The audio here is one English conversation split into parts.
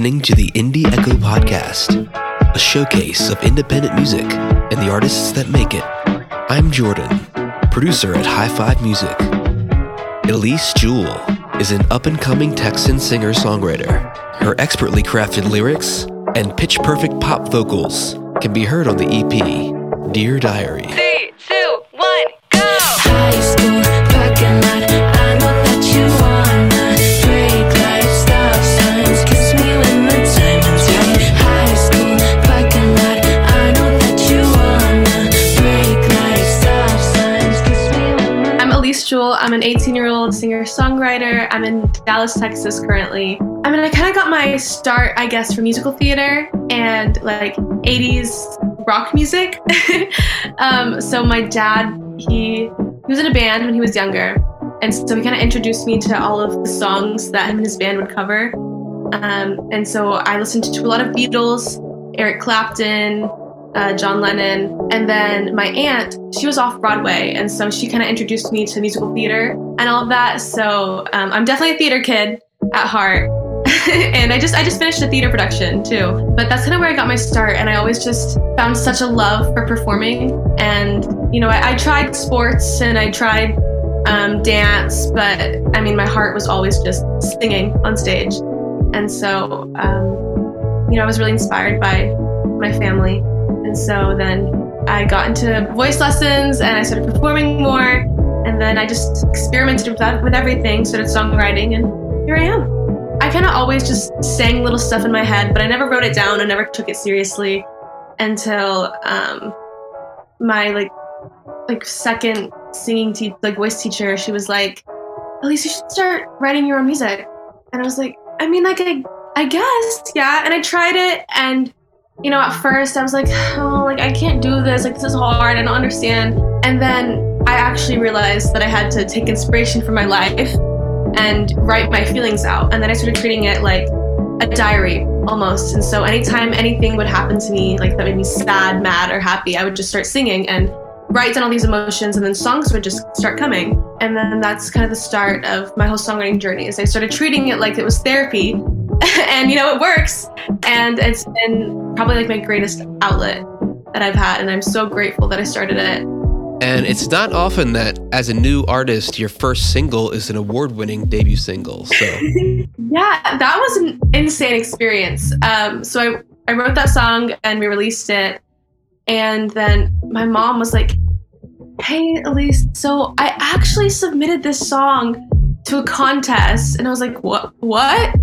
listening to the Indie Echo Podcast, a showcase of independent music and the artists that make it. I'm Jordan, producer at Hi5 Music. Elyse Jewel is an up and coming Texan singer songwriter. Her expertly crafted lyrics and pitch perfect pop vocals can be heard on the EP, Dear Diary. 18 singer songwriter. I'm in Dallas, Texas currently. I mean, I kind of got my start, I guess, from musical theater and like 80s rock music. um, so my dad, he, he was in a band when he was younger. And so he kind of introduced me to all of the songs that him and his band would cover. Um, and so I listened to a lot of Beatles, Eric Clapton, uh, John Lennon. And then my aunt, she was off Broadway. And so she kind of introduced me to musical theater and all of that. So um, I'm definitely a theater kid at heart. and I just I just finished a theater production too. But that's kind of where I got my start. And I always just found such a love for performing. And, you know, I, I tried sports and I tried um, dance, but I mean, my heart was always just singing on stage. And so, um, you know, I was really inspired by my family. And so then I got into voice lessons and I started performing more. And then I just experimented with, that, with everything, started songwriting, and here I am. I kind of always just sang little stuff in my head, but I never wrote it down. I never took it seriously until um, my like like second singing te- like voice teacher. She was like, "Elyse, you should start writing your own music." And I was like, "I mean, like I I guess, yeah." And I tried it, and you know, at first I was like, "Oh, like I can't do this. Like this is hard. I don't understand." And then I actually realized that I had to take inspiration from my life and write my feelings out. And then I started treating it like a diary almost. And so anytime anything would happen to me, like that made me sad, mad, or happy, I would just start singing and write down all these emotions, and then songs would just start coming. And then that's kind of the start of my whole songwriting journey. Is I started treating it like it was therapy, and you know it works. And it's been probably like my greatest outlet that I've had, and I'm so grateful that I started it. And it's not often that, as a new artist, your first single is an award winning debut single. So, Yeah, that was an insane experience. Um, so I, I wrote that song and we released it. And then my mom was like, Hey, Elyse, so I actually submitted this song to a contest. And I was like, What? What?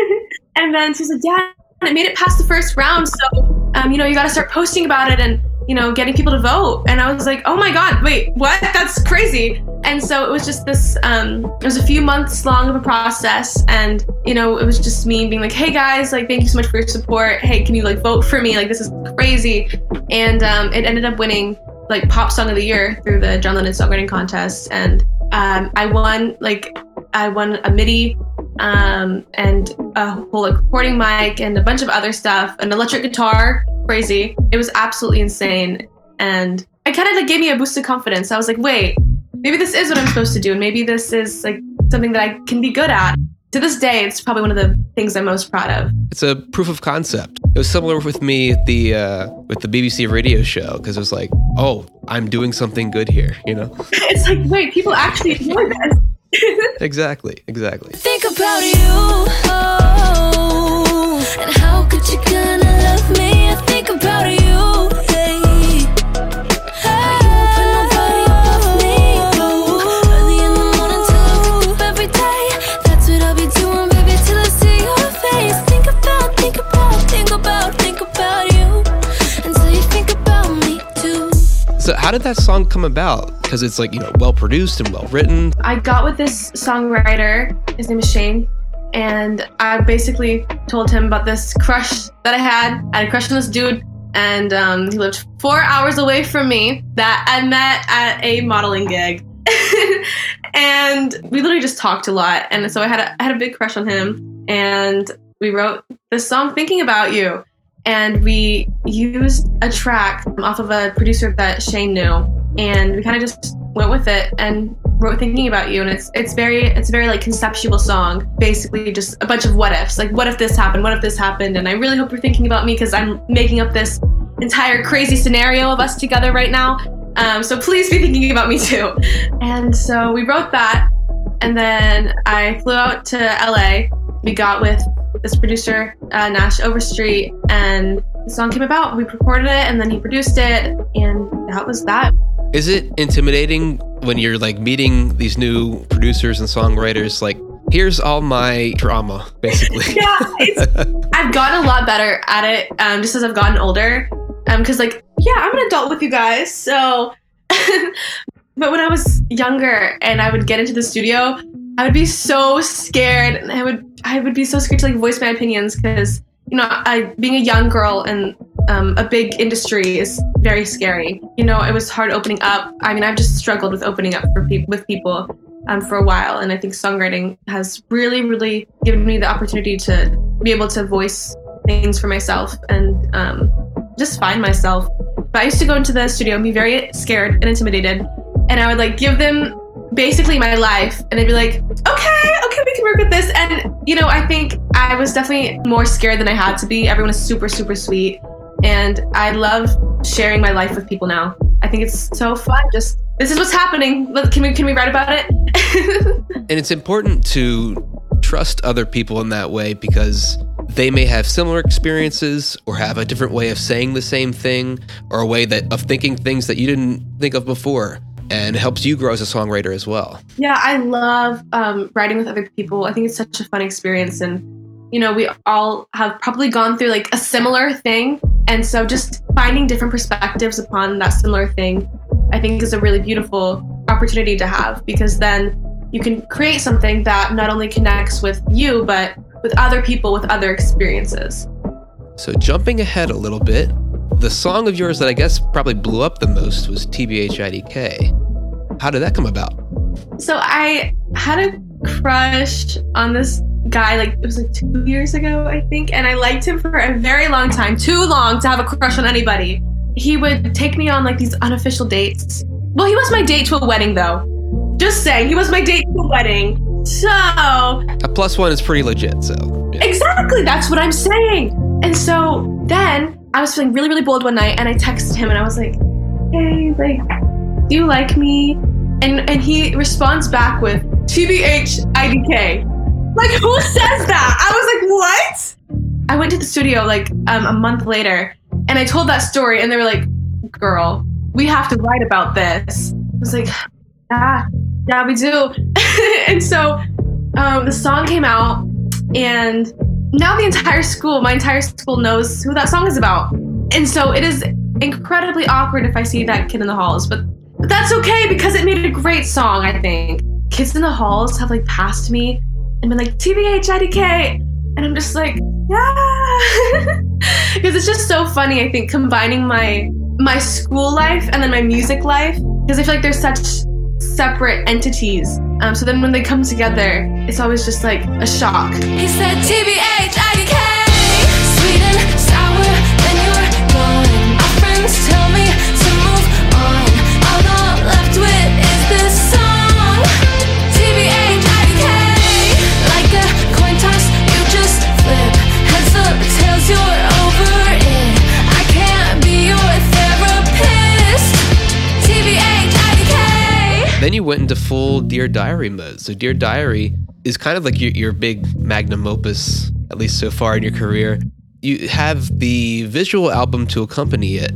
and then she's like, Yeah, it made it past the first round. So, um, you know, you got to start posting about it and, you know, getting people to vote. And I was like, Oh my God, wait, what? That's crazy. And so it was just this, um, it was a few months long of a process. And, you know, it was just me being like, hey guys, like, thank you so much for your support. Hey, can you like vote for me? Like, this is crazy. And um, it ended up winning like Pop Song of the Year through the John Lennon Songwriting Contest. And um, I won, like, I won a MIDI um, and a whole recording mic and a bunch of other stuff, an electric guitar. Crazy. It was absolutely insane. And it kind of like gave me a boost of confidence. I was like, wait, maybe this is what I'm supposed to do, and maybe this is like something that I can be good at. To this day, it's probably one of the things I'm most proud of. it's a proof of concept. It was similar with me at the uh, with the BBC radio show because it was like, oh, I'm doing something good here, you know? It's like, wait, people actually enjoy this. exactly, exactly. Think about you. Oh, and how could you gonna love me? I think about you. Did that song come about? Because it's like, you know, well produced and well written. I got with this songwriter. His name is Shane. And I basically told him about this crush that I had. I had a crush on this dude, and um, he lived four hours away from me that I met at a modeling gig. and we literally just talked a lot. And so I had a, I had a big crush on him. And we wrote this song, Thinking About You. And we used a track off of a producer that Shane knew. And we kind of just went with it. And wrote thinking about you and it's it's very it's a very like conceptual song basically just a bunch of what ifs like what if this happened what if this happened and i really hope you're thinking about me because i'm making up this entire crazy scenario of us together right now um, so please be thinking about me too and so we wrote that and then i flew out to la we got with this producer uh, nash overstreet and the song came about we recorded it and then he produced it and that was that Is it intimidating when you're like meeting these new producers and songwriters? Like, here's all my drama, basically. yeah, it's, I've gotten a lot better at it um, just as I've gotten older. Because, like, yeah, I'm an adult with you guys. So, but when I was younger and I would get into the studio, I would be so scared, and I would I would be so scared to like voice my opinions because you know, I being a young girl in um, a big industry is very scary. You know, it was hard opening up. I mean, I've just struggled with opening up for pe- with people um, for a while, and I think songwriting has really, really given me the opportunity to be able to voice things for myself and um, just find myself. But I used to go into the studio and be very scared and intimidated, and I would like give them basically my life. And they'd be like okay okay we can work with this. And you know i think i was definitely more scared than i had to be. Everyone is super super sweet. And i love sharing my life with people now. I think it's so fun. Just this is what's happening. Can we can we write about it? And it's important to trust other people in that way because they may have similar experiences or have a different way of saying the same thing or a way that of thinking things that you didn't think of before and helps you grow as a songwriter as well. Yeah, I love um, writing with other people. I think it's such a fun experience. And, you know, we all have probably gone through like a similar thing. And so just finding different perspectives upon that similar thing, I think is a really beautiful opportunity to have because then you can create something that not only connects with you, but with other people with other experiences. So jumping ahead a little bit, the song of yours that I guess probably blew up the most was TBHIDK. How did that come about? So I had a crush on this guy like it was like two years ago, I think, and I liked him for a very long time, too long to have a crush on anybody. He would take me on like these unofficial dates. Well, he was my date to a wedding though. Just saying, he was my date to a wedding. So A plus one is pretty legit, so yeah. Exactly, that's what I'm saying. And so then I was feeling really, really bold one night and I texted him and I was like, hey, like, do you like me? And and he responds back with TBH IDK. Like, who says that? I was like, what? I went to the studio like um, a month later and I told that story and they were like, girl, we have to write about this. I was like, yeah, yeah, we do. and so um, the song came out and now the entire school, my entire school knows who that song is about. And so it is incredibly awkward if I see that kid in the halls, but, but that's okay because it made a great song, I think. Kids in the halls have like passed me and been like, TBH, IDK. And I'm just like, yeah. Because it's just so funny, I think, combining my my school life and then my music life. Because I feel like they're such separate entities. Um, so then when they come together, it's always just like a shock. He said TBH, Then you went into full Dear Diary mode. So Dear Diary is kind of like your, your big magnum opus, at least so far in your career. You have the visual album to accompany it.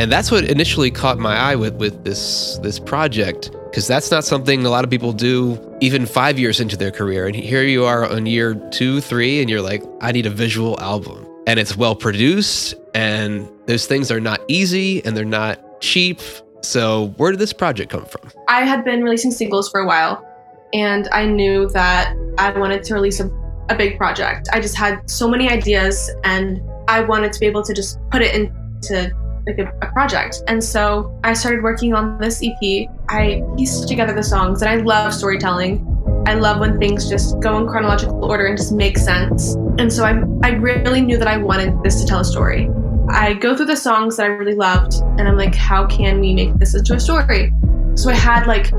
And that's what initially caught my eye with, with this this project. Because that's not something a lot of people do even five years into their career. And here you are on year two, three, and you're like, I need a visual album. And it's well produced, and those things are not easy and they're not cheap. So where did this project come from? I had been releasing singles for a while, and I knew that I wanted to release a, a big project. I just had so many ideas, and I wanted to be able to just put it into like a, a project. And so I started working on this EP. I pieced together the songs, and I love storytelling. I love when things just go in chronological order and just make sense. And so I, I really knew that I wanted this to tell a story. I go through the songs that I really loved, and I'm like, how can we make this into a story? So I had like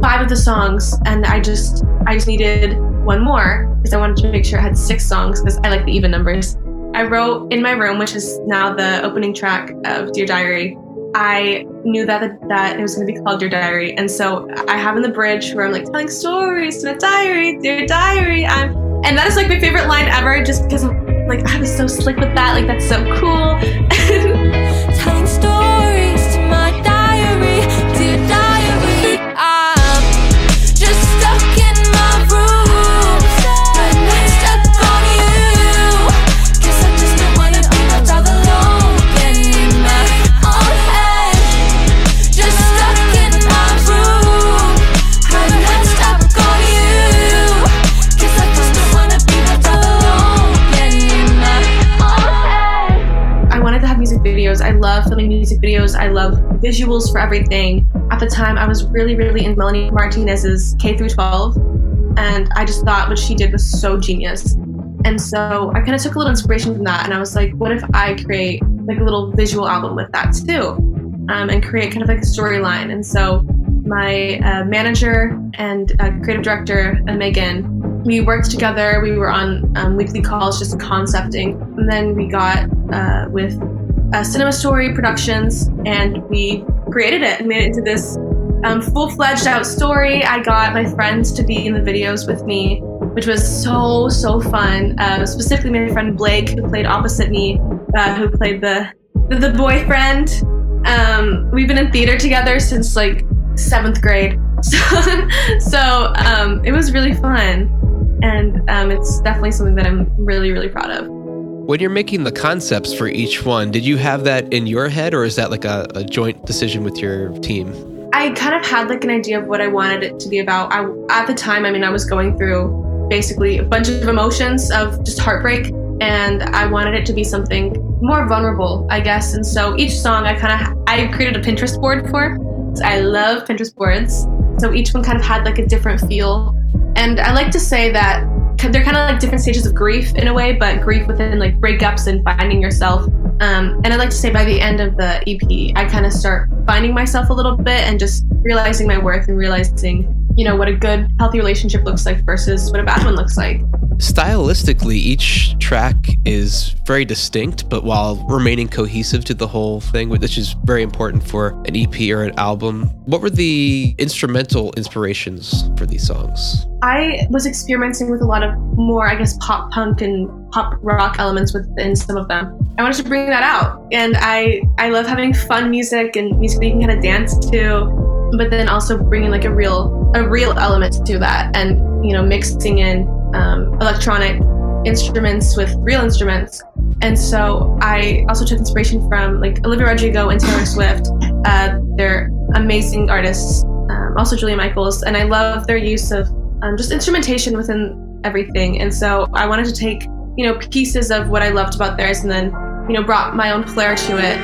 five of the songs, and I just I just needed one more because I wanted to make sure I had six songs because I like the even numbers. I wrote in my room, which is now the opening track of Dear Diary. I knew that that it was going to be called Dear Diary, and so I have in the bridge where I'm like telling stories in a diary, Dear Diary. I'm, and that is like my favorite line ever, just because like I was so slick with that. Like that's so cool. videos. I love filming music videos. I love visuals for everything. At the time, I was really, really in Melanie Martinez's K through 12, and I just thought what she did was so genius. And so I kind of took a little inspiration from that, and I was like, what if I create like a little visual album with that too, um, and create kind of like a storyline. And so my uh, manager and uh, creative director, uh, Megan, we worked together. We were on um, weekly calls just concepting, and then we got uh, with uh, Cinema Story Productions, and we created it and made it into this um, full-fledged out story. I got my friends to be in the videos with me, which was so so fun. Uh, specifically, my friend Blake, who played opposite me, uh, who played the the, the boyfriend. Um, we've been in theater together since like seventh grade, so so um, it was really fun, and um, it's definitely something that I'm really really proud of. When you're making the concepts for each one, did you have that in your head or is that like a, a joint decision with your team? I kind of had like an idea of what I wanted it to be about. I at the time, I mean, I was going through basically a bunch of emotions of just heartbreak, and I wanted it to be something more vulnerable, I guess. And so each song, I kind of I created a Pinterest board for. I love Pinterest boards, so each one kind of had like a different feel. And I like to say that they're kind of like different stages of grief in a way, but grief within like breakups and finding yourself. Um, and I'd like to say by the end of the EP, I kind of start finding myself a little bit and just realizing my worth and realizing, you know, what a good, healthy relationship looks like versus what a bad one looks like. Stylistically, each track is very distinct, but while remaining cohesive to the whole thing, which is very important for an EP or an album. What were the instrumental inspirations for these songs? I was experimenting with a lot of more, I guess, pop punk and pop rock elements within some of them. I wanted to bring that out, and I I love having fun music and music that you can kind of dance to, but then also bringing like a real a real element to that, and you know mixing in um, electronic instruments with real instruments. And so I also took inspiration from like Olivia Rodrigo and Taylor Swift. Uh, they're amazing artists. Um, also Julia Michaels, and I love their use of um, just instrumentation within everything. And so I wanted to take, you know, pieces of what I loved about theirs and then, you know, brought my own flair to it.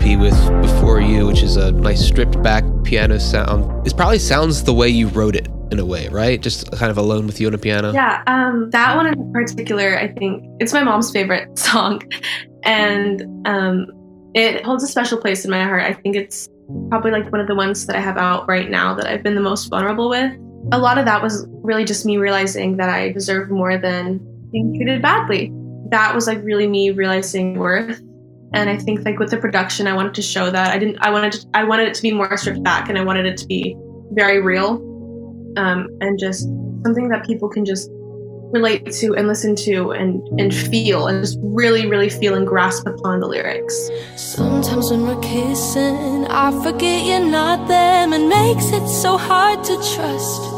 EP with Before You, which is a nice stripped back piano sound. It probably sounds the way you wrote it in a way, right? Just kind of alone with you on a piano. Yeah, um, that one in particular, I think it's my mom's favorite song, and um, it holds a special place in my heart. I think it's probably like one of the ones that I have out right now that I've been the most vulnerable with. A lot of that was really just me realizing that I deserve more than being treated badly. That was like really me realizing worth. And I think like with the production, I wanted to show that I didn't. I wanted to, I wanted it to be more stripped back, and I wanted it to be very real, um, and just something that people can just relate to and listen to and and feel and just really really feel and grasp upon the lyrics. Sometimes when we're kissing, I forget you're not them and makes it so hard to trust.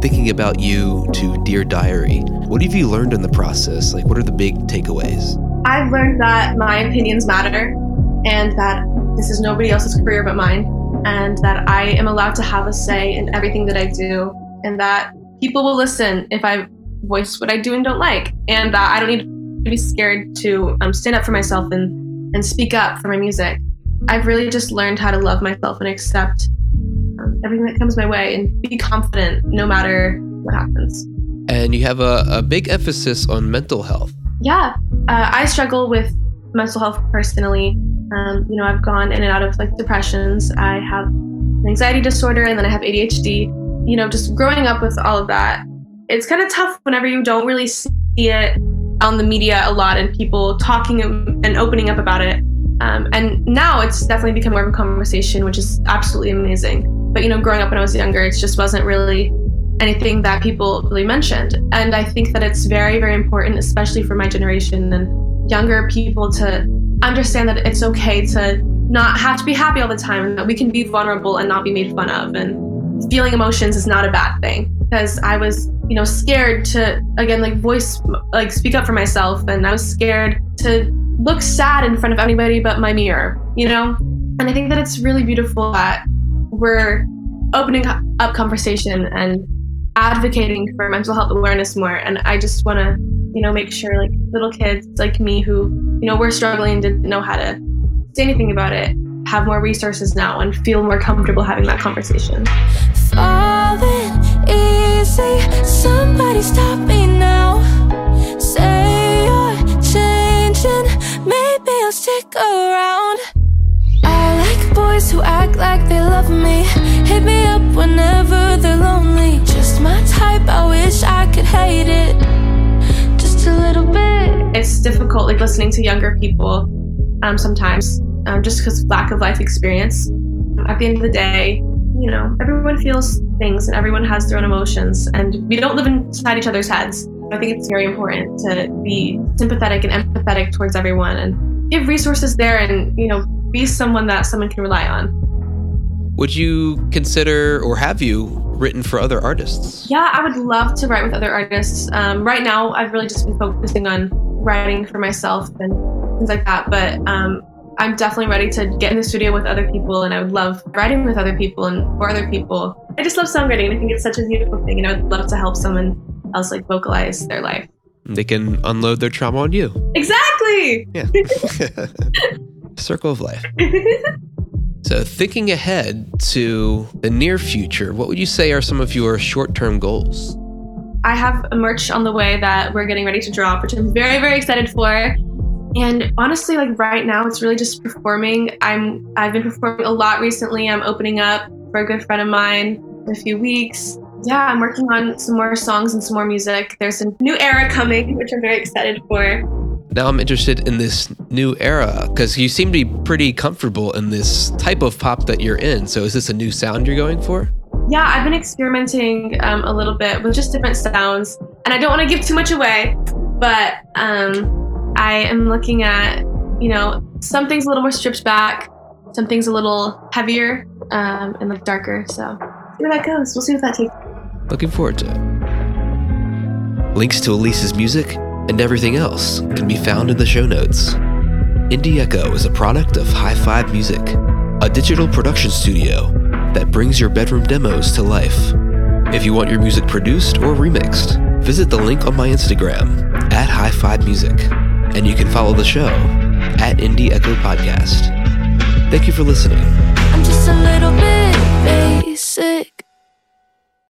thinking about you to Dear Diary, what have you learned in the process? Like, what are the big takeaways? I've learned that my opinions matter and that this is nobody else's career but mine, and that I am allowed to have a say in everything that I do, and that people will listen if I voice what I do and don't like, and that I don't need to be scared to um, stand up for myself and, and speak up for my music. I've really just learned how to love myself and accept everything that comes my way and be confident no matter what happens. And you have a, a big emphasis on mental health. Yeah, uh, I struggle with mental health personally. Um, you know, I've gone in and out of like depressions. I have an anxiety disorder, and then I have ADHD. You know, just growing up with all of that, it's kind of tough whenever you don't really see it on the media a lot and people talking and opening up about it. Um, and now it's definitely become more of a conversation, which is absolutely amazing. But you know, growing up when I was younger, it just wasn't really anything that people really mentioned. And I think that it's very, very important, especially for my generation and younger people, to understand that it's okay to not have to be happy all the time that we can be vulnerable and not be made fun of. And feeling emotions is not a bad thing. Because I was, you know, scared to, again, like voice, like speak up for myself. And I was scared to look sad in front of anybody but my mirror, you know? And I think that it's really beautiful that we're opening up conversation and advocating for mental health awareness more. And I just want to, you know, make sure like little kids like me who, you know, we're struggling didn't know how to say anything about it, have more resources now and feel more comfortable having that conversation. Falling easy, somebody stop me now. Say you're changing, maybe I'll stick around. Boys who act like they love me. Hit me up whenever they're lonely. Just my type, I wish I could hate it. Just a little bit. It's difficult like listening to younger people um, sometimes um, just because of lack of life experience. At the end of the day, you know, everyone feels things and everyone has their own emotions, and we don't live inside each other's heads. I think it's very important to be sympathetic and empathetic towards everyone and give resources there and, you know, be someone that someone can rely on. Would you consider, or have you written for other artists? Yeah, I would love to write with other artists. Um, right now, I've really just been focusing on writing for myself and things like that. But um, I'm definitely ready to get in the studio with other people, and I would love writing with other people and for other people. I just love songwriting. I think it's such a beautiful thing, and I would love to help someone else like vocalize their life. They can unload their trauma on you. Exactly. Yeah. Circle of life. So, thinking ahead to the near future, what would you say are some of your short term goals? I have a merch on the way that we're getting ready to drop, which I'm very, very excited for. And honestly, like right now, it's really just performing. I'm I've been performing a lot recently. I'm opening up for a good friend of mine in a few weeks. Yeah, I'm working on some more songs and some more music. There's a new era coming, which I'm very excited for. Now I'm interested in this new era because you seem to be pretty comfortable in this type of pop that you're in. So, is this a new sound you're going for? Yeah, I've been experimenting um, a little bit with just different sounds, and I don't want to give too much away, but um, I am looking at, you know, some things a little more stripped back, some things a little heavier um, and like darker. So, see where that goes. We'll see what that takes. Looking forward to it. Links to Elyse's music and everything else can be found in the show notes. Indie Echo is a product of Hi5 Music, a digital production studio that brings your bedroom demos to life. If you want your music produced or remixed, visit the link on my Instagram at Hi5 Music, and you can follow the show at Indie Echo Podcast. Thank you for listening. I'm just a little bit basic.